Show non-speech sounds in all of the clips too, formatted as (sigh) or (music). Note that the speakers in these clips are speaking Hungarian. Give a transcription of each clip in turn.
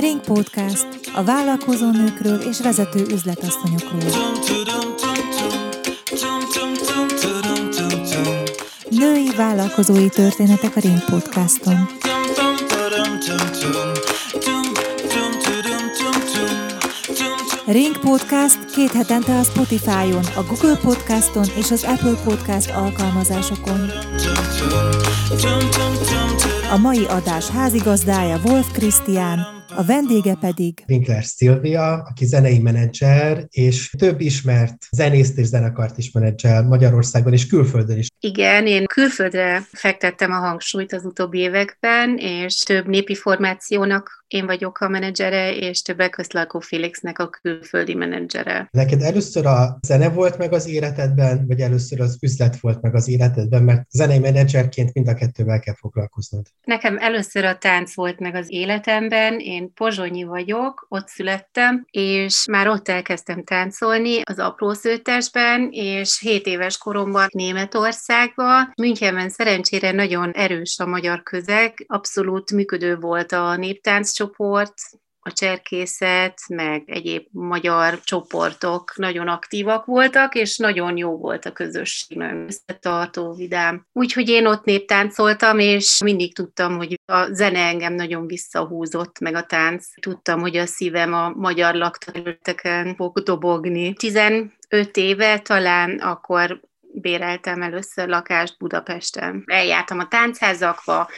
Ring Podcast. A vállalkozó nőkről és vezető üzletasszonyokról. Női vállalkozói történetek a Ring Podcaston. Ring Podcast két hetente a Spotify-on, a Google Podcaston és az Apple Podcast alkalmazásokon. A mai adás házigazdája Wolf Krisztián, a vendége pedig Winkler Szilvia, aki zenei menedzser, és több ismert zenészt és zenekart is menedzser Magyarországon és külföldön is. Igen, én külföldre fektettem a hangsúlyt az utóbbi években, és több népi formációnak én vagyok a menedzsere, és többek között Lakó Felixnek a külföldi menedzsere. Neked először a zene volt meg az életedben, vagy először az üzlet volt meg az életedben, mert zenei menedzserként mind a kettővel kell foglalkoznod? Nekem először a tánc volt meg az életemben, én pozsonyi vagyok, ott születtem, és már ott elkezdtem táncolni az apró szőtesben, és 7 éves koromban Németországban. Münchenben szerencsére nagyon erős a magyar közeg, abszolút működő volt a néptánc csoport, a cserkészet, meg egyéb magyar csoportok nagyon aktívak voltak, és nagyon jó volt a közösség, nagyon összetartó, vidám. Úgyhogy én ott néptáncoltam, és mindig tudtam, hogy a zene engem nagyon visszahúzott, meg a tánc. Tudtam, hogy a szívem a magyar lakterületeken fog dobogni. 15 éve talán akkor béreltem először lakást Budapesten. Eljártam a táncházakba,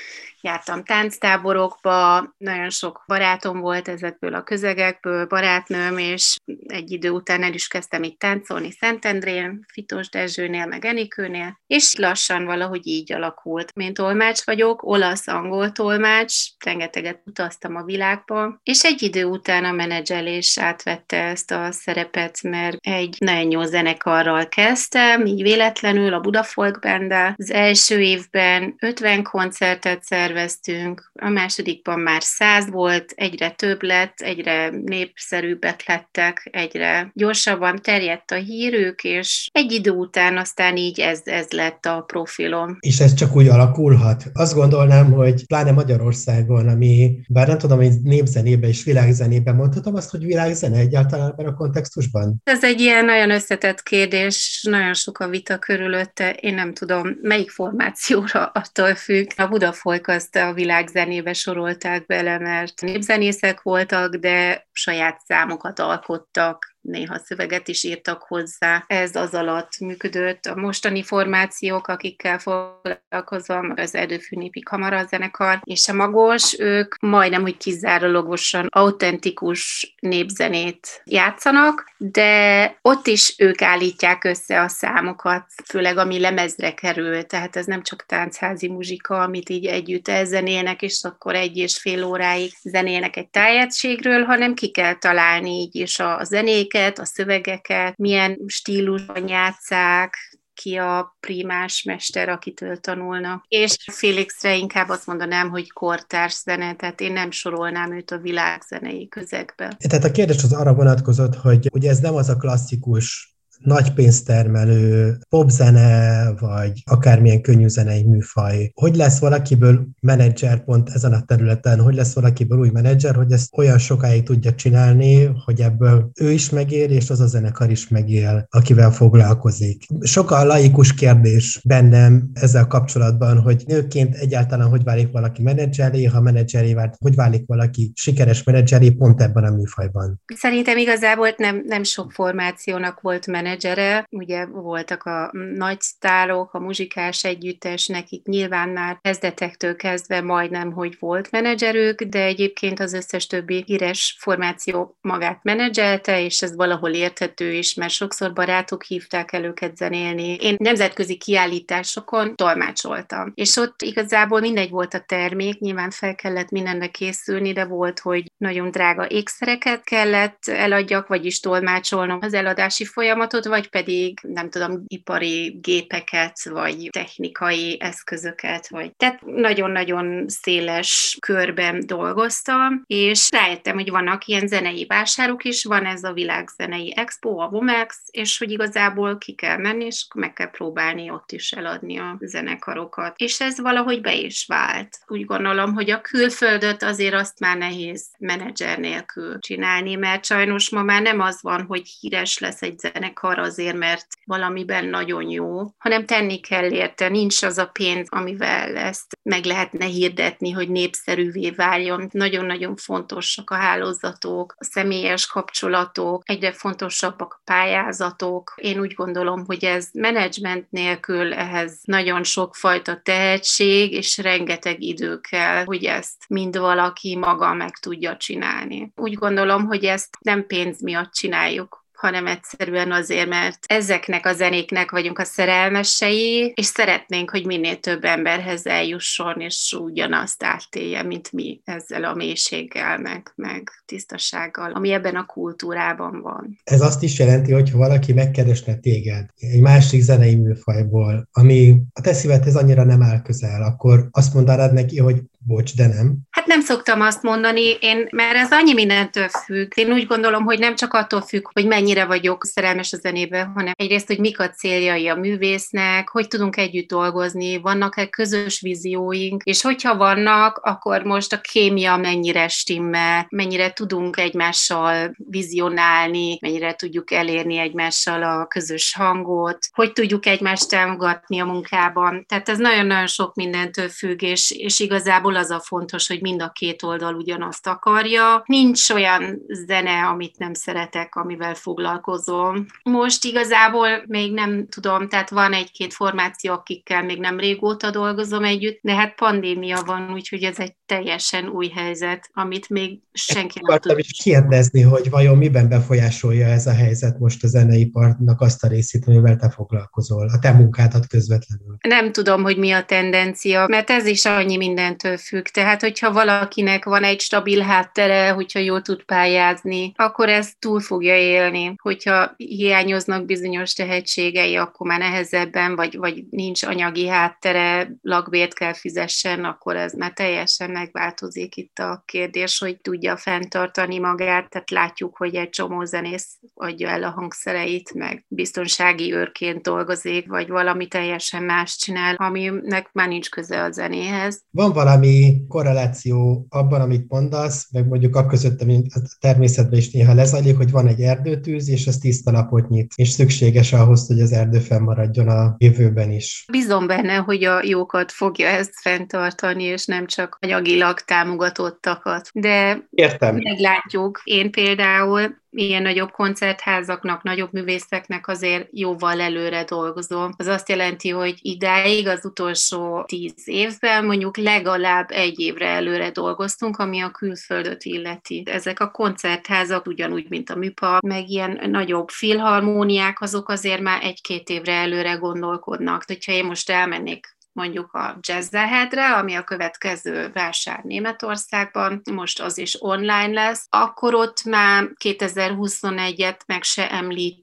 jártam tánctáborokba, nagyon sok barátom volt ezekből a közegekből, barátnőm, és egy idő után el is kezdtem itt táncolni Szentendrén, Fitos Dezsőnél, meg Enikőnél, és lassan valahogy így alakult. Én tolmács vagyok, olasz-angol tolmács, rengeteget utaztam a világba, és egy idő után a menedzselés átvette ezt a szerepet, mert egy nagyon jó zenekarral kezdtem, így véletlenül a Budafolk Band az első évben 50 koncertet szerveztem, terveztünk, a másodikban már száz volt, egyre több lett, egyre népszerűbbek lettek, egyre gyorsabban terjedt a hírük, és egy idő után aztán így ez, ez lett a profilom. És ez csak úgy alakulhat? Azt gondolnám, hogy pláne Magyarországon, ami, bár nem tudom, hogy népzenébe és világzenébe mondhatom azt, hogy világzene egyáltalán ebben a kontextusban? Ez egy ilyen nagyon összetett kérdés, nagyon sok a vita körülötte, én nem tudom, melyik formációra attól függ. A Budafolyk az azt a világzenébe sorolták bele, mert népzenészek voltak, de saját számokat alkottak, néha szöveget is írtak hozzá. Ez az alatt működött. A mostani formációk, akikkel foglalkozom, az Erdőfű Népi Kamara zenekar és a Magos, ők majdnem, hogy kizárólagosan autentikus népzenét játszanak, de ott is ők állítják össze a számokat, főleg ami lemezre kerül, tehát ez nem csak táncházi muzsika, amit így együtt elzenélnek, és akkor egy és fél óráig zenélnek egy tájegységről, hanem ki kell találni így is a zenék, zenéket, a szövegeket, milyen stílusban játszák, ki a primás mester, akitől tanulnak. És Félixre inkább azt mondanám, hogy kortárs zene, tehát én nem sorolnám őt a világzenei közegbe. Tehát a kérdés az arra vonatkozott, hogy ugye ez nem az a klasszikus nagy pénztermelő popzene, vagy akármilyen könnyű zenei műfaj. Hogy lesz valakiből menedzser pont ezen a területen, hogy lesz valakiből új menedzser, hogy ezt olyan sokáig tudja csinálni, hogy ebből ő is megél, és az a zenekar is megél, akivel foglalkozik. Sok a laikus kérdés bennem ezzel kapcsolatban, hogy nőként egyáltalán hogy válik valaki menedzseré, ha menedzseré vált, hogy válik valaki sikeres menedzseré pont ebben a műfajban. Szerintem igazából nem, nem sok formációnak volt menedzser, menedzsere, ugye voltak a nagy sztárok, a muzsikás együttes, nekik nyilván már kezdetektől kezdve majdnem, hogy volt menedzserük, de egyébként az összes többi híres formáció magát menedzselte, és ez valahol érthető is, mert sokszor barátok hívták el őket zenélni. Én nemzetközi kiállításokon tolmácsoltam, és ott igazából mindegy volt a termék, nyilván fel kellett mindenre készülni, de volt, hogy nagyon drága ékszereket kellett eladjak, vagyis tolmácsolnom az eladási folyamatot, eszközautót, vagy pedig, nem tudom, ipari gépeket, vagy technikai eszközöket, vagy tehát nagyon-nagyon széles körben dolgoztam, és rájöttem, hogy vannak ilyen zenei vásárok is, van ez a világzenei expo, a Vomex, és hogy igazából ki kell menni, és meg kell próbálni ott is eladni a zenekarokat. És ez valahogy be is vált. Úgy gondolom, hogy a külföldöt azért azt már nehéz menedzser nélkül csinálni, mert sajnos ma már nem az van, hogy híres lesz egy zenekar azért, mert valamiben nagyon jó, hanem tenni kell érte, nincs az a pénz, amivel ezt meg lehetne hirdetni, hogy népszerűvé váljon. Nagyon-nagyon fontosak a hálózatok, a személyes kapcsolatok, egyre fontosabbak a pályázatok. Én úgy gondolom, hogy ez menedzsment nélkül ehhez nagyon sokfajta tehetség és rengeteg idő kell, hogy ezt mind valaki maga meg tudja csinálni. Úgy gondolom, hogy ezt nem pénz miatt csináljuk, hanem egyszerűen azért, mert ezeknek a zenéknek vagyunk a szerelmesei, és szeretnénk, hogy minél több emberhez eljusson, és ugyanazt átélje, mint mi ezzel a mélységgel, meg, meg tisztasággal, ami ebben a kultúrában van. Ez azt is jelenti, hogy ha valaki megkeresne téged egy másik zenei műfajból, ami a te szívedhez annyira nem áll közel, akkor azt mondanád neki, hogy bocs, de nem. Hát nem szoktam azt mondani, én, mert ez annyi mindentől függ. Én úgy gondolom, hogy nem csak attól függ, hogy mennyire vagyok szerelmes a zenébe, hanem egyrészt, hogy mik a céljai a művésznek, hogy tudunk együtt dolgozni, vannak-e közös vízióink, és hogyha vannak, akkor most a kémia mennyire stimmel, mennyire tudunk egymással vizionálni, mennyire tudjuk elérni egymással a közös hangot, hogy tudjuk egymást támogatni a munkában. Tehát ez nagyon-nagyon sok mindentől függ, és, és igazából az a fontos, hogy mind a két oldal ugyanazt akarja. Nincs olyan zene, amit nem szeretek, amivel foglalkozom. Most igazából még nem tudom, tehát van egy-két formáció, akikkel még nem régóta dolgozom együtt, de hát pandémia van, úgyhogy ez egy teljesen új helyzet, amit még senki nem tud. is kérdezni, hogy vajon miben befolyásolja ez a helyzet most a zeneiparnak azt a részét, amivel te foglalkozol, a te munkádat közvetlenül. Nem tudom, hogy mi a tendencia, mert ez is annyi mindentől függ. Tehát, hogyha valakinek van egy stabil háttere, hogyha jól tud pályázni, akkor ez túl fogja élni. Hogyha hiányoznak bizonyos tehetségei, akkor már nehezebben, vagy, vagy nincs anyagi háttere, lakbért kell fizessen, akkor ez már teljesen megváltozik itt a kérdés, hogy tudja fenntartani magát. Tehát látjuk, hogy egy csomó zenész adja el a hangszereit, meg biztonsági őrként dolgozik, vagy valami teljesen más csinál, aminek már nincs köze a zenéhez. Van valami korreláció abban, amit mondasz, meg mondjuk a között, ami a természetben is néha lezajlik, hogy van egy erdőtűz, és az tiszta napot nyit, és szükséges ahhoz, hogy az erdő fennmaradjon a jövőben is. Bízom benne, hogy a jókat fogja ezt fenntartani, és nem csak anyagilag támogatottakat. De Értem. meglátjuk. Én például ilyen nagyobb koncertházaknak, nagyobb művészeknek azért jóval előre dolgozom. Az azt jelenti, hogy idáig az utolsó tíz évben mondjuk legalább egy évre előre dolgoztunk, ami a külföldöt illeti. Ezek a koncertházak ugyanúgy, mint a műpa, meg ilyen nagyobb filharmóniák, azok azért már egy-két évre előre gondolkodnak. Hogyha én most elmennék mondjuk a Jazzahedre, ami a következő vásár Németországban, most az is online lesz, akkor ott már 2021-et meg se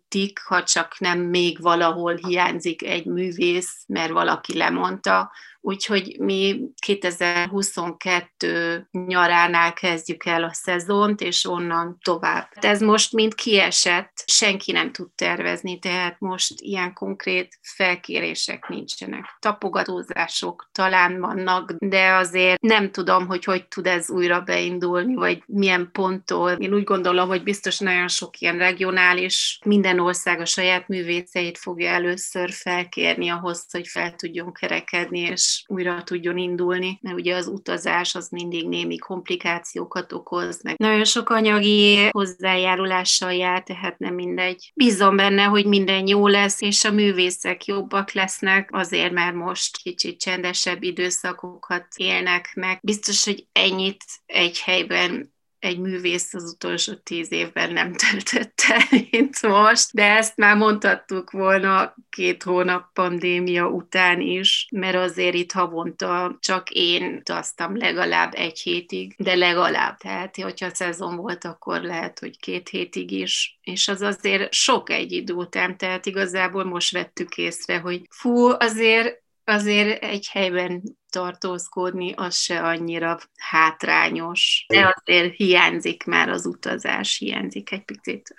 említik, ha csak nem még valahol hiányzik egy művész, mert valaki lemondta, úgyhogy mi 2022 nyaránál kezdjük el a szezont, és onnan tovább. Ez most mind kiesett, senki nem tud tervezni, tehát most ilyen konkrét felkérések nincsenek. Tapogatózások talán vannak, de azért nem tudom, hogy hogy tud ez újra beindulni, vagy milyen ponttól. Én úgy gondolom, hogy biztos nagyon sok ilyen regionális, minden ország a saját művészeit fogja először felkérni ahhoz, hogy fel tudjon kerekedni, és újra tudjon indulni, mert ugye az utazás az mindig némi komplikációkat okoz, meg nagyon sok anyagi hozzájárulással jár, tehát nem mindegy. Bízom benne, hogy minden jó lesz, és a művészek jobbak lesznek, azért mert most kicsit csendesebb időszakokat élnek meg. Biztos, hogy ennyit egy helyben egy művész az utolsó tíz évben nem töltötte, (laughs) mint most, de ezt már mondhattuk volna két hónap pandémia után is, mert azért itt havonta csak én utaztam legalább egy hétig, de legalább. Tehát, hogyha szezon volt, akkor lehet, hogy két hétig is, és az azért sok egy idő után, tehát igazából most vettük észre, hogy fú, azért azért egy helyben tartózkodni, az se annyira hátrányos. De azért hiányzik már az utazás, hiányzik egy picit.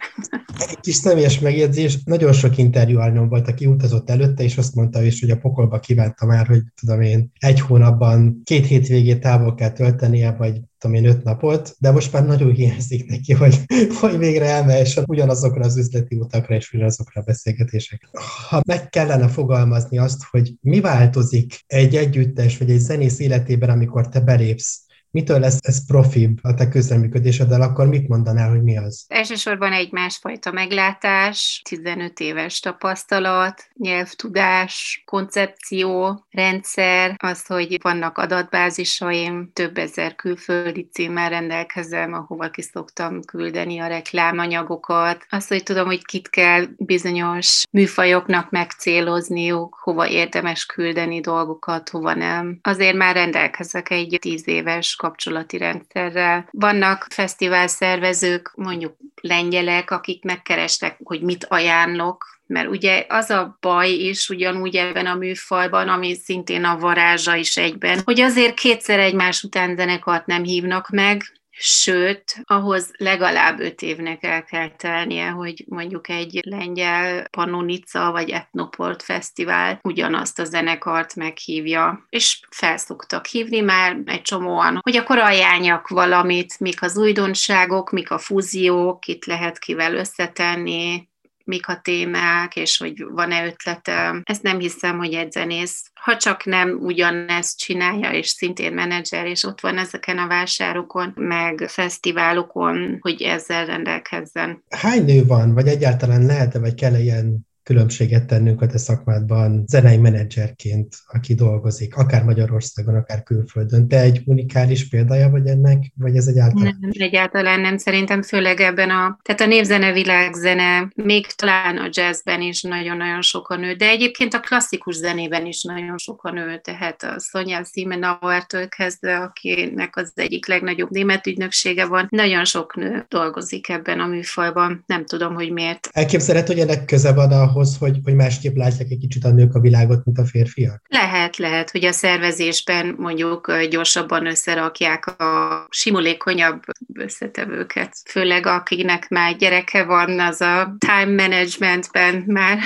Egy kis személyes megjegyzés, nagyon sok interjú alnyom volt, aki utazott előtte, és azt mondta is, hogy a pokolba kívánta már, hogy tudom én, egy hónapban két hétvégét távol kell töltenie, vagy tudom én, öt napot, de most már nagyon hiányzik neki, hogy, hogy végre elmehessen ugyanazokra az üzleti utakra és ugyanazokra a beszélgetésekre. Ha meg kellene fogalmazni azt, hogy mi változik egy együttes vagy egy zenész életében, amikor te belépsz mitől lesz ez profibb a te közreműködéseddel, akkor mit mondanál, hogy mi az? Elsősorban egy másfajta meglátás, 15 éves tapasztalat, nyelvtudás, koncepció, rendszer, az, hogy vannak adatbázisaim, több ezer külföldi címmel rendelkezem, ahova ki szoktam küldeni a reklámanyagokat, az, hogy tudom, hogy kit kell bizonyos műfajoknak megcélozniuk, hova érdemes küldeni dolgokat, hova nem. Azért már rendelkezek egy tíz éves kapcsolati rendszerrel. Vannak fesztivál szervezők, mondjuk lengyelek, akik megkerestek, hogy mit ajánlok, mert ugye az a baj is ugyanúgy ebben a műfajban, ami szintén a varázsa is egyben, hogy azért kétszer egymás után zenekart nem hívnak meg, sőt, ahhoz legalább öt évnek el kell telnie, hogy mondjuk egy lengyel Panonica vagy Etnoport fesztivál ugyanazt a zenekart meghívja, és felszoktak hívni már egy csomóan, hogy akkor ajánljak valamit, mik az újdonságok, mik a fúziók, itt lehet kivel összetenni, mik a témák, és hogy van-e ötlete. Ezt nem hiszem, hogy egy zenész, ha csak nem ugyanezt csinálja, és szintén menedzser, és ott van ezeken a vásárokon, meg fesztiválokon, hogy ezzel rendelkezzen. Hány nő van, vagy egyáltalán lehet-e, vagy kell ilyen különbséget tennünk a te szakmádban zenei menedzserként, aki dolgozik, akár Magyarországon, akár külföldön. Te egy unikális példája vagy ennek, vagy ez egyáltalán? Nem, egyáltalán nem. Szerintem főleg ebben a, tehát a névzene, világzene, még talán a jazzben is nagyon-nagyon sokan nő, de egyébként a klasszikus zenében is nagyon sokan nő, tehát a Sonja Simenauer-től kezdve, akinek az egyik legnagyobb német ügynöksége van, nagyon sok nő dolgozik ebben a műfajban. Nem tudom, hogy miért. Elképzelhető, hogy ennek köze van a ahhoz, hogy, hogy másképp látják egy kicsit a nők a világot, mint a férfiak? Lehet, lehet, hogy a szervezésben mondjuk gyorsabban összerakják a simulékonyabb összetevőket. Főleg akinek már gyereke van, az a time managementben már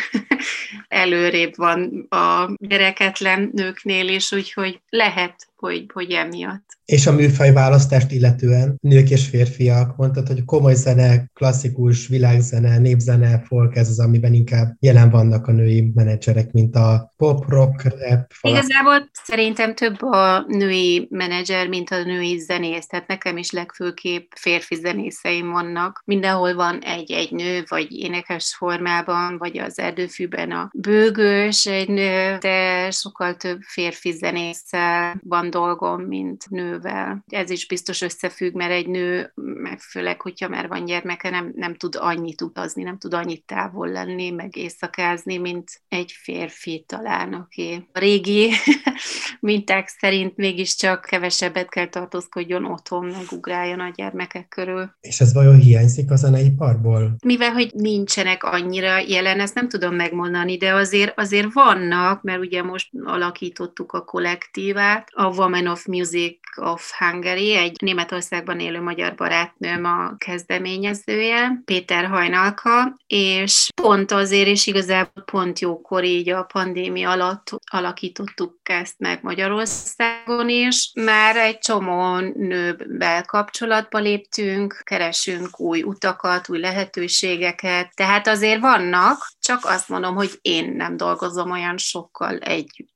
(laughs) előrébb van a gyereketlen nőknél is, úgyhogy lehet, hogy, hogy emiatt. És a műfaj választást illetően nők és férfiak, mondtad, hogy komoly zene, klasszikus, világzene, népzene, folk, ez az, amiben inkább jelen vannak a női menedzserek, mint a pop, rock, rap. Falak. Igazából szerintem több a női menedzser, mint a női zenész, tehát nekem is legfőképp férfi zenészeim vannak. Mindenhol van egy-egy nő, vagy énekes formában, vagy az erdőfűben a bőgős egy nő, de sokkal több férfi zenésszel van dolgom, mint nővel. Ez is biztos összefügg, mert egy nő, meg főleg, hogyha már van gyermeke, nem, nem tud annyit utazni, nem tud annyit távol lenni, meg éjszakázni, mint egy férfi talán, aki a régi (laughs) minták szerint mégiscsak kevesebbet kell tartózkodjon otthon, meg ugráljon a gyermekek körül. És ez vajon hiányzik a zeneiparból? Mivel, hogy nincsenek annyira jelen, ezt nem tudom megmondani, de azért, azért vannak, mert ugye most alakítottuk a kollektívát, a Women of Music of Hungary, egy Németországban élő magyar barátnőm a kezdeményezője, Péter Hajnalka, és pont azért, és igazából pont jókor így a pandémia alatt alakítottuk ezt meg Magyarországon is. Már egy csomó nővel kapcsolatba léptünk, keresünk új utakat, új lehetőségeket, tehát azért vannak, csak azt mondom, hogy én nem dolgozom olyan sokkal együtt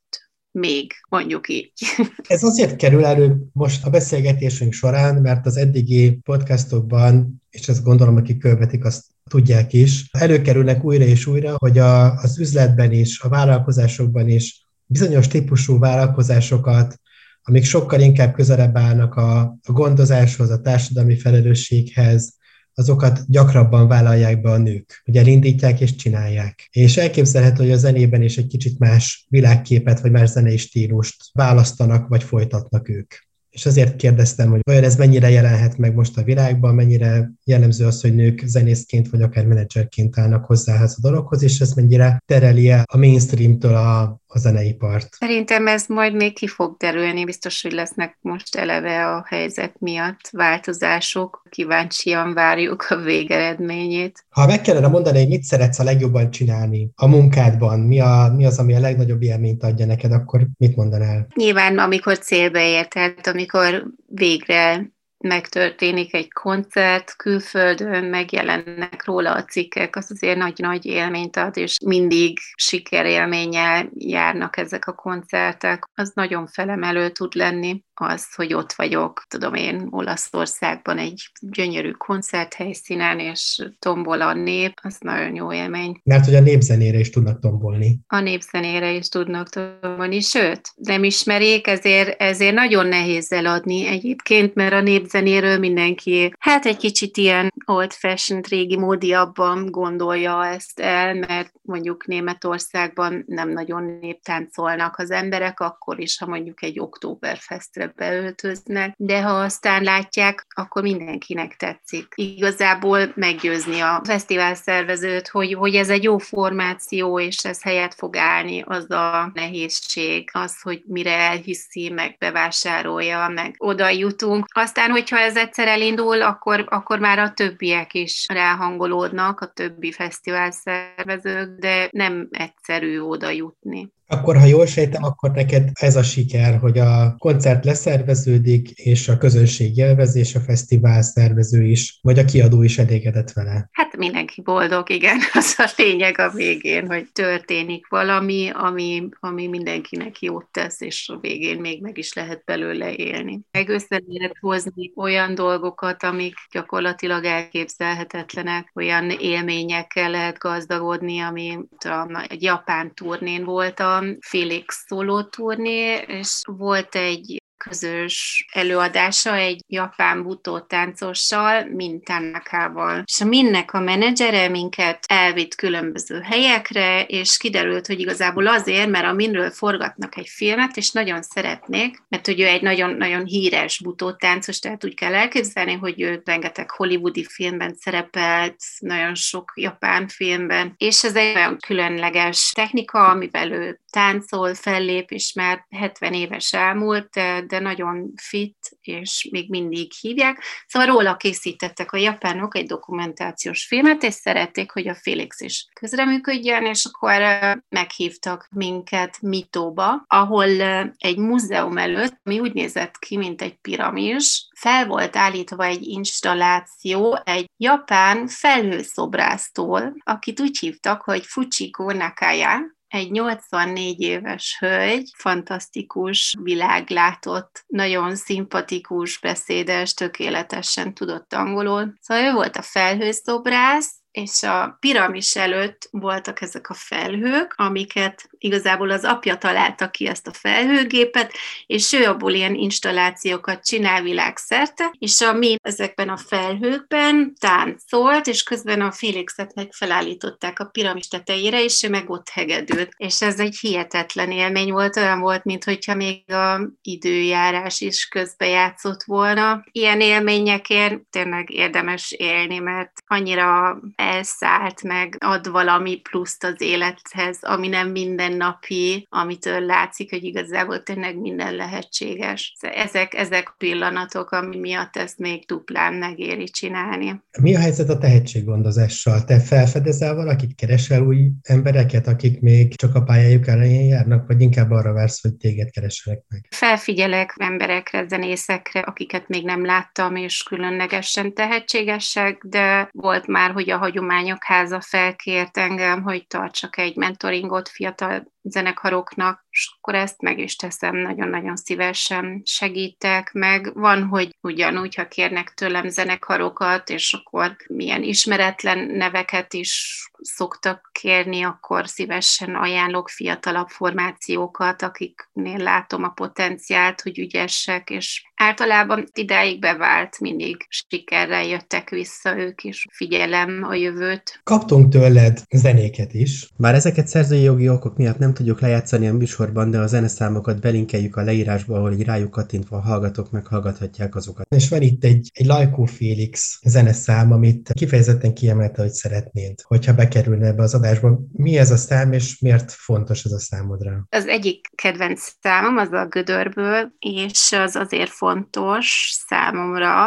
még, mondjuk így. (laughs) Ez azért kerül elő most a beszélgetésünk során, mert az eddigi podcastokban, és ezt gondolom, akik követik, azt tudják is, előkerülnek újra és újra, hogy a, az üzletben is, a vállalkozásokban is bizonyos típusú vállalkozásokat, amik sokkal inkább közelebb állnak a, a gondozáshoz, a társadalmi felelősséghez, azokat gyakrabban vállalják be a nők, hogy elindítják és csinálják. És elképzelhető, hogy a zenében is egy kicsit más világképet, vagy más zenei stílust választanak, vagy folytatnak ők. És azért kérdeztem, hogy vajon ez mennyire jelenhet meg most a világban, mennyire jellemző az, hogy nők zenészként vagy akár menedzserként állnak hozzá a dologhoz, és ez mennyire tereli el a mainstreamtől a, a zeneipart. Szerintem ez majd még ki fog derülni, biztos, hogy lesznek most eleve a helyzet miatt változások, kíváncsian várjuk a végeredményét. Ha meg kellene mondani, hogy mit szeretsz a legjobban csinálni a munkádban, mi, a, mi az, ami a legnagyobb élményt adja neked, akkor mit mondanál? Nyilván, amikor célbe ért, tehát amikor végre megtörténik egy koncert külföldön, megjelennek róla a cikkek, az azért nagy-nagy élményt ad, és mindig sikerélménnyel járnak ezek a koncertek. Az nagyon felemelő tud lenni az, hogy ott vagyok, tudom én, Olaszországban egy gyönyörű koncerthelyszínen, és tombol a nép, az nagyon jó élmény. Mert hogy a népzenére is tudnak tombolni. A népzenére is tudnak tombolni, sőt, nem ismerik, ezért, ezért nagyon nehéz eladni egyébként, mert a népzenéről mindenki, hát egy kicsit ilyen old-fashioned, régi módiabban gondolja ezt el, mert mondjuk Németországban nem nagyon néptáncolnak az emberek, akkor is, ha mondjuk egy októberfestre beöltöznek, de ha aztán látják, akkor mindenkinek tetszik. Igazából meggyőzni a fesztivál szervezőt, hogy, hogy ez egy jó formáció, és ez helyet fog állni, az a nehézség, az, hogy mire elhiszi, meg bevásárolja, meg oda jutunk. Aztán, hogyha ez egyszer elindul, akkor, akkor már a többiek is ráhangolódnak, a többi fesztivál szervezők, de nem egyszerű oda jutni. Akkor, ha jól sejtem, akkor neked ez a siker, hogy a koncert leszerveződik, és a közönség élvezi, és a fesztivál szervező is, vagy a kiadó is elégedett vele. Hát mindenki boldog, igen. (laughs) Az a lényeg a végén, hogy történik valami, ami, ami mindenkinek jót tesz, és a végén még meg is lehet belőle élni. Meg össze lehet hozni olyan dolgokat, amik gyakorlatilag elképzelhetetlenek, olyan élményekkel lehet gazdagodni, ami egy japán turnén voltam, Felix szóló turné, és volt egy közös előadása egy japán butó táncossal, mint Tanakával. És a Minnek a menedzsere minket elvitt különböző helyekre, és kiderült, hogy igazából azért, mert a Minről forgatnak egy filmet, és nagyon szeretnék, mert hogy ő egy nagyon-nagyon híres butó táncos, tehát úgy kell elképzelni, hogy ő rengeteg hollywoodi filmben szerepelt, nagyon sok japán filmben, és ez egy olyan különleges technika, amivel ő táncol, fellép, és már 70 éves elmúlt, de nagyon fit, és még mindig hívják. Szóval róla készítettek a japánok egy dokumentációs filmet, és szerették, hogy a Felix is közreműködjön, és akkor meghívtak minket Mitóba, ahol egy múzeum előtt, ami úgy nézett ki, mint egy piramis, fel volt állítva egy installáció egy japán felhőszobrásztól, akit úgy hívtak, hogy Fujiko Nakaya, egy 84 éves hölgy, fantasztikus, világlátott, nagyon szimpatikus, beszédes, tökéletesen tudott angolul. Szóval ő volt a felhőszobrász, és a piramis előtt voltak ezek a felhők, amiket igazából az apja találta ki ezt a felhőgépet, és ő abból ilyen installációkat csinál világszerte, és a mi ezekben a felhőkben táncolt, és közben a Félixet meg felállították a piramis tetejére, és ő meg ott hegedült. És ez egy hihetetlen élmény volt, olyan volt, mintha még a időjárás is közbejátszott volna. Ilyen élményekért tényleg érdemes élni, mert annyira elszállt, meg ad valami pluszt az élethez, ami nem mindennapi, amitől látszik, hogy igazából tényleg minden lehetséges. Ezek, ezek pillanatok, ami miatt ezt még duplán megéri csinálni. Mi a helyzet a tehetséggondozással? Te felfedezel valakit, keresel új embereket, akik még csak a pályájuk elején járnak, vagy inkább arra vársz, hogy téged keressenek meg? Felfigyelek emberekre, zenészekre, akiket még nem láttam, és különlegesen tehetségesek, de volt már, hogy a Hagyományok Háza felkért engem, hogy tartsak egy mentoringot fiatal zenekaroknak, és akkor ezt meg is teszem, nagyon-nagyon szívesen segítek, meg van, hogy ugyanúgy, ha kérnek tőlem zenekarokat, és akkor milyen ismeretlen neveket is szoktak kérni, akkor szívesen ajánlok fiatalabb formációkat, akiknél látom a potenciált, hogy ügyesek, és általában idáig bevált, mindig sikerrel jöttek vissza ők is, figyelem a jövőt. Kaptunk tőled zenéket is. Bár ezeket szerzői jogi okok miatt nem tudjuk lejátszani a műsorban, de a zeneszámokat belinkeljük a leírásba, ahol egy rájuk kattintva a hallgatók meghallgathatják azokat. És van itt egy, egy Lajkó Félix zeneszám, amit kifejezetten kiemelte, hogy szeretnéd, hogyha bekerülne ebbe az adásba. Mi ez a szám, és miért fontos ez a számodra? Az egyik kedvenc számom az a Gödörből, és az azért fontos számomra,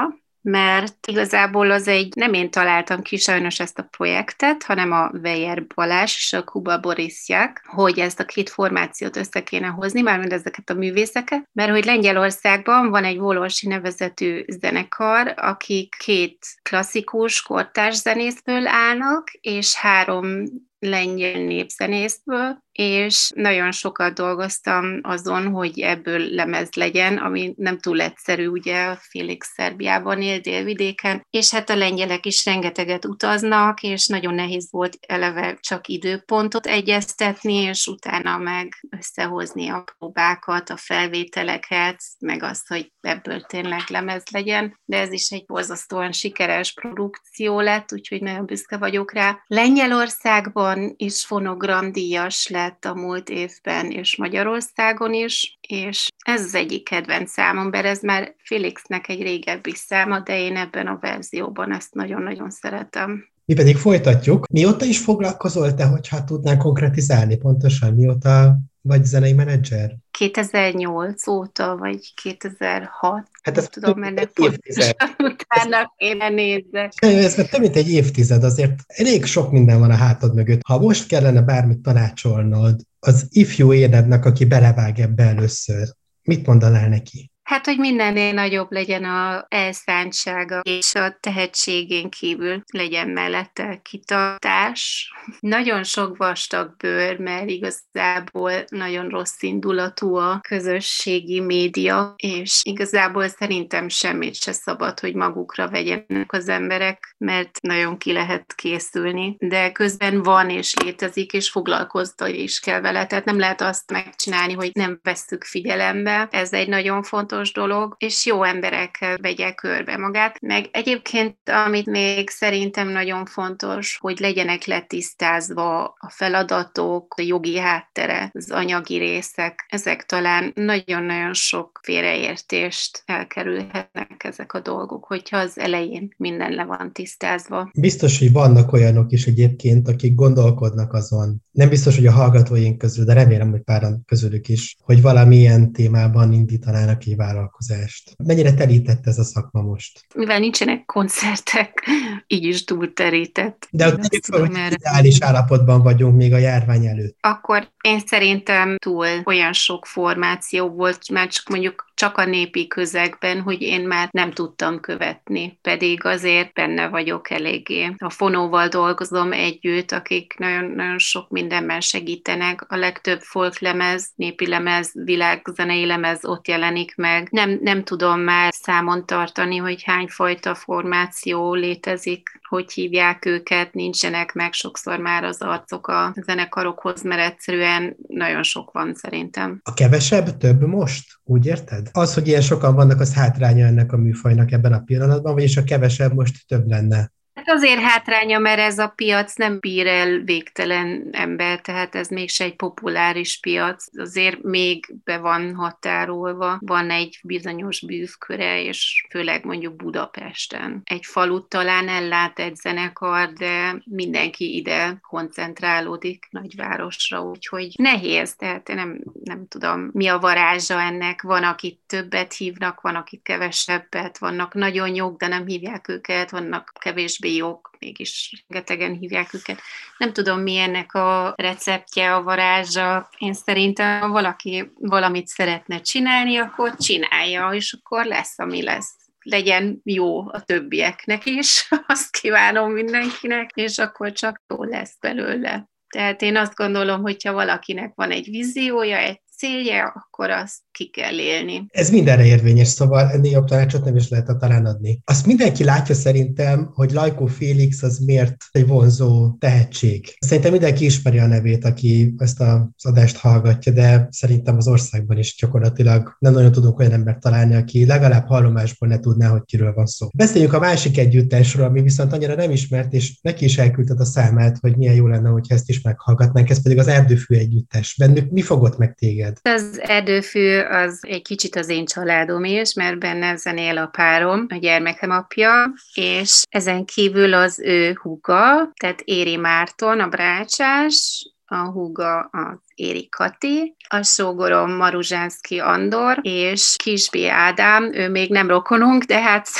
mert igazából az egy, nem én találtam ki sajnos ezt a projektet, hanem a Weyer Balázs és a Kuba Borisjak, hogy ezt a két formációt össze kéne hozni, mármint ezeket a művészeket, mert hogy Lengyelországban van egy Volorsi nevezetű zenekar, akik két klasszikus kortárs zenészből állnak, és három lengyel népzenészből, és nagyon sokat dolgoztam azon, hogy ebből lemez legyen, ami nem túl egyszerű, ugye Félix Szerbiában él délvidéken, és hát a lengyelek is rengeteget utaznak, és nagyon nehéz volt eleve csak időpontot egyeztetni, és utána meg összehozni a próbákat, a felvételeket, meg azt, hogy ebből tényleg lemez legyen, de ez is egy borzasztóan sikeres produkció lett, úgyhogy nagyon büszke vagyok rá. Lengyelországban is fonogramdíjas lett, a múlt évben, és Magyarországon is, és ez az egyik kedvenc számom, mert ez már Felixnek egy régebbi száma, de én ebben a verzióban ezt nagyon-nagyon szeretem. Mi pedig folytatjuk. Mióta is foglalkozol te, hogyha tudnál konkretizálni pontosan, mióta vagy zenei menedzser? 2008 óta, vagy 2006, hát ez tudom, mert pontosan utána kéne nézni. Ez mert több mint egy évtized, azért elég sok minden van a hátad mögött. Ha most kellene bármit tanácsolnod az ifjú énednek, aki belevág ebbe először, mit mondanál neki? Hát, hogy mindennél nagyobb legyen a elszántsága, és a tehetségén kívül legyen mellette kitartás. Nagyon sok vastag bőr, mert igazából nagyon rossz indulatú a közösségi média, és igazából szerintem semmit se szabad, hogy magukra vegyenek az emberek, mert nagyon ki lehet készülni. De közben van és létezik, és foglalkozni is kell vele. Tehát nem lehet azt megcsinálni, hogy nem vesszük figyelembe. Ez egy nagyon fontos fontos dolog, és jó emberekkel vegye körbe magát. Meg egyébként, amit még szerintem nagyon fontos, hogy legyenek letisztázva a feladatok, a jogi háttere, az anyagi részek, ezek talán nagyon-nagyon sok félreértést elkerülhetnek ezek a dolgok, hogyha az elején minden le van tisztázva. Biztos, hogy vannak olyanok is egyébként, akik gondolkodnak azon. Nem biztos, hogy a hallgatóink közül, de remélem, hogy páran közülük is, hogy valamilyen témában indítanának egy vállalkozást. Mennyire terített ez a szakma most? Mivel nincsenek koncertek, (laughs) így is túlterített. De ott tegyük fel, hogy ideális állapotban vagyunk még a járvány előtt. Akkor én szerintem túl olyan sok formáció volt, mert csak mondjuk csak a népi közegben, hogy én már nem tudtam követni, pedig azért benne vagyok eléggé. A fonóval dolgozom együtt, akik nagyon-nagyon sok mindenben segítenek. A legtöbb folklemez, népi lemez, világzenei lemez ott jelenik meg. Nem, nem tudom már számon tartani, hogy hány fajta formáció létezik, hogy hívják őket, nincsenek meg sokszor már az arcok a zenekarokhoz, mert egyszerűen nagyon sok van szerintem. A kevesebb több most? Úgy érted? Az, hogy ilyen sokan vannak, az hátránya ennek a műfajnak ebben a pillanatban, vagyis a kevesebb most több lenne. Hát azért hátránya, mert ez a piac nem bír el végtelen ember, tehát ez mégse egy populáris piac. Azért még be van határolva, van egy bizonyos bűvköre, és főleg mondjuk Budapesten. Egy falut talán ellát egy zenekar, de mindenki ide koncentrálódik nagyvárosra, úgyhogy nehéz, tehát nem, nem tudom, mi a varázsa ennek. Van, akit többet hívnak, van, akit kevesebbet, vannak nagyon jók, de nem hívják őket, vannak kevésbé jók, mégis rengetegen hívják őket. Nem tudom, mi ennek a receptje, a varázsa. Én szerintem, ha valaki valamit szeretne csinálni, akkor csinálja, és akkor lesz, ami lesz legyen jó a többieknek is, (laughs) azt kívánom mindenkinek, és akkor csak jó lesz belőle. Tehát én azt gondolom, hogyha valakinek van egy víziója, egy célja, akkor azt ki kell élni. Ez mindenre érvényes, szóval ennél jobb tanácsot nem is lehet talán adni. Azt mindenki látja szerintem, hogy Lajkó Félix az miért egy vonzó tehetség. Szerintem mindenki ismeri a nevét, aki ezt az adást hallgatja, de szerintem az országban is gyakorlatilag nem nagyon tudunk olyan embert találni, aki legalább hallomásból ne tudná, hogy kiről van szó. Beszéljünk a másik együttesről, ami viszont annyira nem ismert, és neki is elküldted a számát, hogy milyen jó lenne, hogy ezt is meghallgatnánk. Ez pedig az Erdőfű együttes. Bennük mi fogott meg téged? Az Erdőfű az egy kicsit az én családom is, mert benne zenél a párom, a gyermekem apja, és ezen kívül az ő húga, tehát Éri Márton, a brácsás, a húga az Éri Kati, a sógorom Maruzsánszki Andor, és Kisbé Ádám, ő még nem rokonunk, de hát (laughs)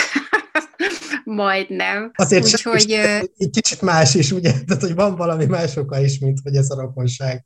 Majdnem. Azért Úgyhogy... Egy kicsit más is, ugye? Tehát, hogy van valami más oka is, mint hogy ez a rokonság.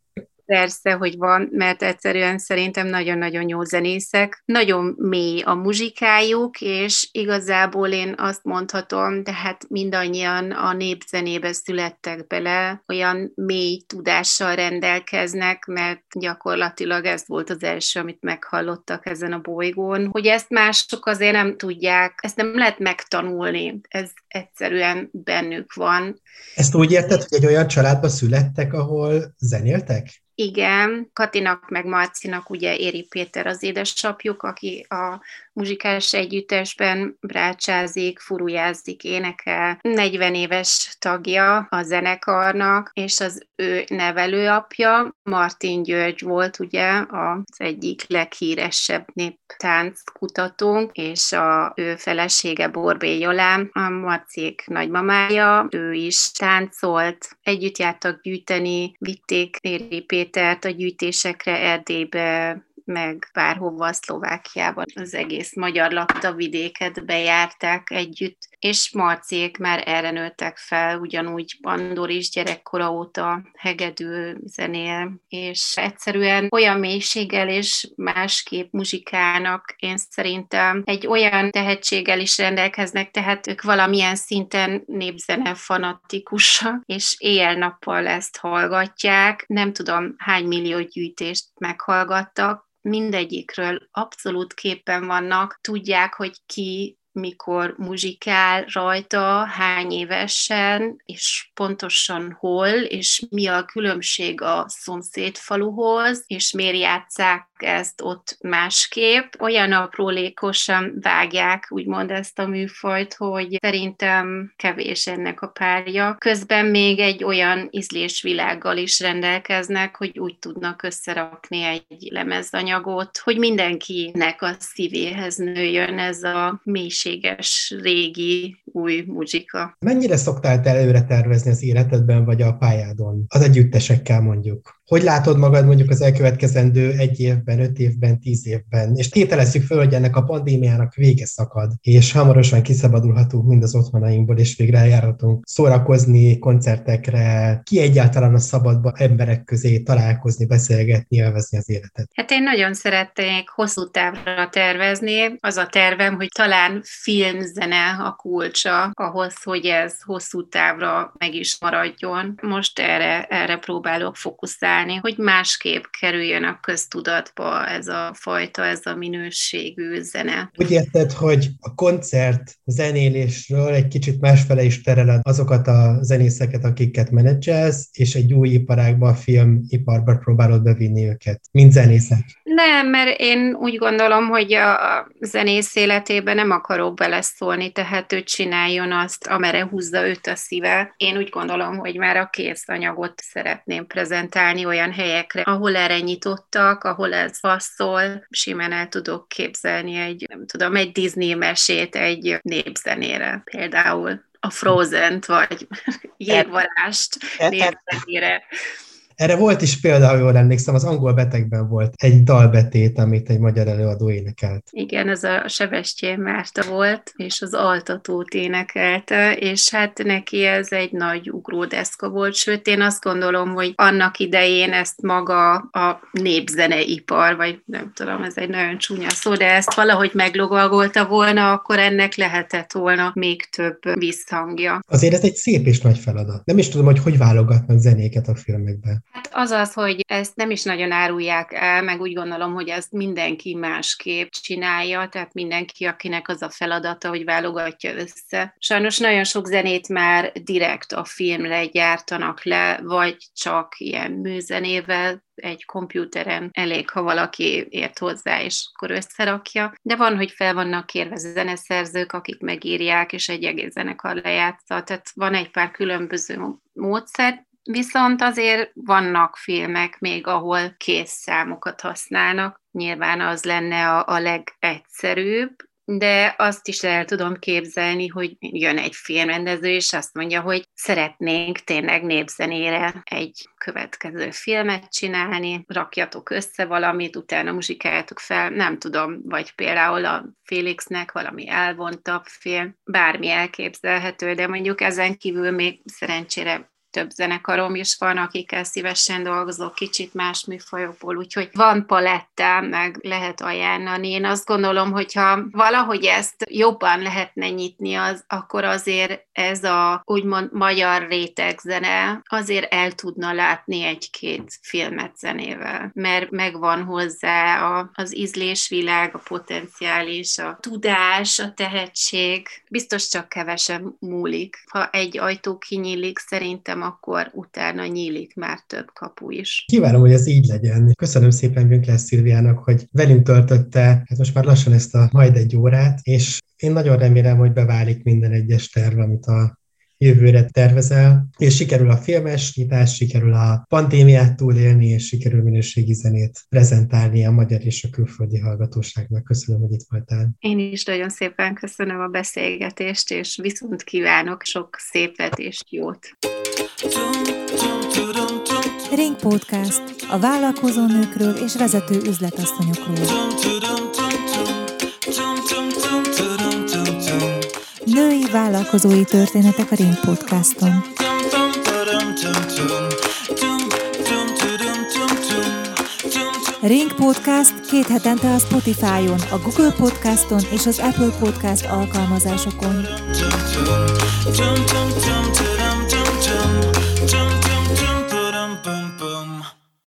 Persze, hogy van, mert egyszerűen szerintem nagyon-nagyon jó zenészek. Nagyon mély a muzsikájuk, és igazából én azt mondhatom, de hát mindannyian a népzenébe születtek bele, olyan mély tudással rendelkeznek, mert gyakorlatilag ez volt az első, amit meghallottak ezen a bolygón, hogy ezt mások azért nem tudják, ezt nem lehet megtanulni, ez egyszerűen bennük van. Ezt úgy érted, hogy egy olyan családba születtek, ahol zenéltek? Igen, Katinak meg Marcinak ugye Éri Péter az édesapjuk, aki a muzsikális együttesben brácsázik, furujázik, énekel. 40 éves tagja a zenekarnak, és az ő nevelőapja, Martin György volt ugye az egyik leghíresebb néptánckutatónk, és a ő felesége Borbé Jolám, a Marciék nagymamája, ő is táncolt, együtt jártak gyűjteni, vitték Éri Pétert a gyűjtésekre Erdélybe, meg bárhova Szlovákiában. Az egész magyar vidéket bejárták együtt, és Marciék már erre nőttek fel, ugyanúgy Bandor is gyerekkora óta hegedül, zenél, és egyszerűen olyan mélységgel és másképp muzsikának én szerintem egy olyan tehetséggel is rendelkeznek, tehát ők valamilyen szinten népzene fanatikusak, és éjjel-nappal ezt hallgatják. Nem tudom, hány millió gyűjtést meghallgattak, mindegyikről abszolút képen vannak, tudják, hogy ki mikor muzsikál rajta, hány évesen, és pontosan hol, és mi a különbség a szomszéd faluhoz, és miért játszák ezt ott másképp. Olyan aprólékosan vágják, úgymond ezt a műfajt, hogy szerintem kevés ennek a párja. Közben még egy olyan ízlésvilággal is rendelkeznek, hogy úgy tudnak összerakni egy lemezanyagot, hogy mindenkinek a szívéhez nőjön ez a mélységes, régi, új muzsika. Mennyire szoktál te előre tervezni az életedben, vagy a pályádon? Az együttesekkel mondjuk. Hogy látod magad mondjuk az elkövetkezendő egy évben, öt évben, tíz évben? És tételezzük föl, hogy ennek a pandémiának vége szakad, és hamarosan kiszabadulhatunk mind az otthonainkból, és végre eljárhatunk szórakozni, koncertekre, ki egyáltalán a szabadba emberek közé találkozni, beszélgetni, élvezni az életet. Hát én nagyon szeretnék hosszú távra tervezni. Az a tervem, hogy talán filmzene a kulcsa ahhoz, hogy ez hosszú távra meg is maradjon. Most erre, erre próbálok fókuszálni csinálni, hogy másképp kerüljön a köztudatba ez a fajta, ez a minőségű zene. Úgy érted, hogy a koncert zenélésről egy kicsit másfele is tereled azokat a zenészeket, akiket menedzselsz, és egy új iparágba, a filmiparba próbálod bevinni őket, mint zenészek. Nem, mert én úgy gondolom, hogy a zenész életében nem akarok beleszólni, tehát ő csináljon azt, amere húzza őt a szíve. Én úgy gondolom, hogy már a kész anyagot szeretném prezentálni olyan helyekre, ahol erre nyitottak, ahol ez passzol. Simán el tudok képzelni egy, nem tudom, egy Disney mesét egy népzenére például a Frozen-t, vagy jégvarást népzenére. Erre volt is példa, ha jól emlékszem, az angol betegben volt egy dalbetét, amit egy magyar előadó énekelt. Igen, ez a Sebestyén Márta volt, és az altatót énekelte, és hát neki ez egy nagy ugródeszka volt, sőt én azt gondolom, hogy annak idején ezt maga a népzeneipar, vagy nem tudom, ez egy nagyon csúnya szó, de ezt valahogy meglogolgolta volna, akkor ennek lehetett volna még több visszhangja. Azért ez egy szép és nagy feladat. Nem is tudom, hogy hogy válogatnak zenéket a filmekben. Hát az az, hogy ezt nem is nagyon árulják el, meg úgy gondolom, hogy ezt mindenki másképp csinálja, tehát mindenki, akinek az a feladata, hogy válogatja össze. Sajnos nagyon sok zenét már direkt a filmre gyártanak le, vagy csak ilyen műzenével, egy komputeren elég, ha valaki ért hozzá, és akkor összerakja. De van, hogy fel vannak kérve zeneszerzők, akik megírják, és egy egész zenekar lejátsza. Tehát van egy pár különböző módszer, Viszont azért vannak filmek még, ahol kész számokat használnak. Nyilván az lenne a, a legegyszerűbb, de azt is el tudom képzelni, hogy jön egy filmrendező, és azt mondja, hogy szeretnénk tényleg népzenére egy következő filmet csinálni, rakjatok össze valamit, utána muzsikáljátok fel, nem tudom, vagy például a Félixnek valami elvontabb film, bármi elképzelhető, de mondjuk ezen kívül még szerencsére több zenekarom is van, akikkel szívesen dolgozok, kicsit más műfajokból, úgyhogy van palettám, meg lehet ajánlani. Én azt gondolom, hogyha valahogy ezt jobban lehetne nyitni, az, akkor azért ez a úgymond magyar rétegzene azért el tudna látni egy-két filmet zenével, mert megvan hozzá a, az ízlésvilág, a potenciális, a tudás, a tehetség. Biztos csak kevesen múlik. Ha egy ajtó kinyílik, szerintem akkor utána nyílik már több kapu is. Kívánom, hogy ez így legyen. Köszönöm szépen Winkler Szilviának, hogy velünk töltötte hát most már lassan ezt a majd egy órát, és én nagyon remélem, hogy beválik minden egyes terv, amit a jövőre tervezel, és sikerül a filmes nyitás, sikerül a pandémiát túlélni, és sikerül minőségi zenét prezentálni a magyar és a külföldi hallgatóságnak. Köszönöm, hogy itt voltál. Én is nagyon szépen köszönöm a beszélgetést, és viszont kívánok sok szépet és jót. Ring Podcast a vállalkozó nőkről és vezető üzletasszonyokról. Vállalkozói történetek a Ring Podcaston. Ring Podcast két hetente a Spotify-on, a Google Podcaston és az Apple Podcast alkalmazásokon.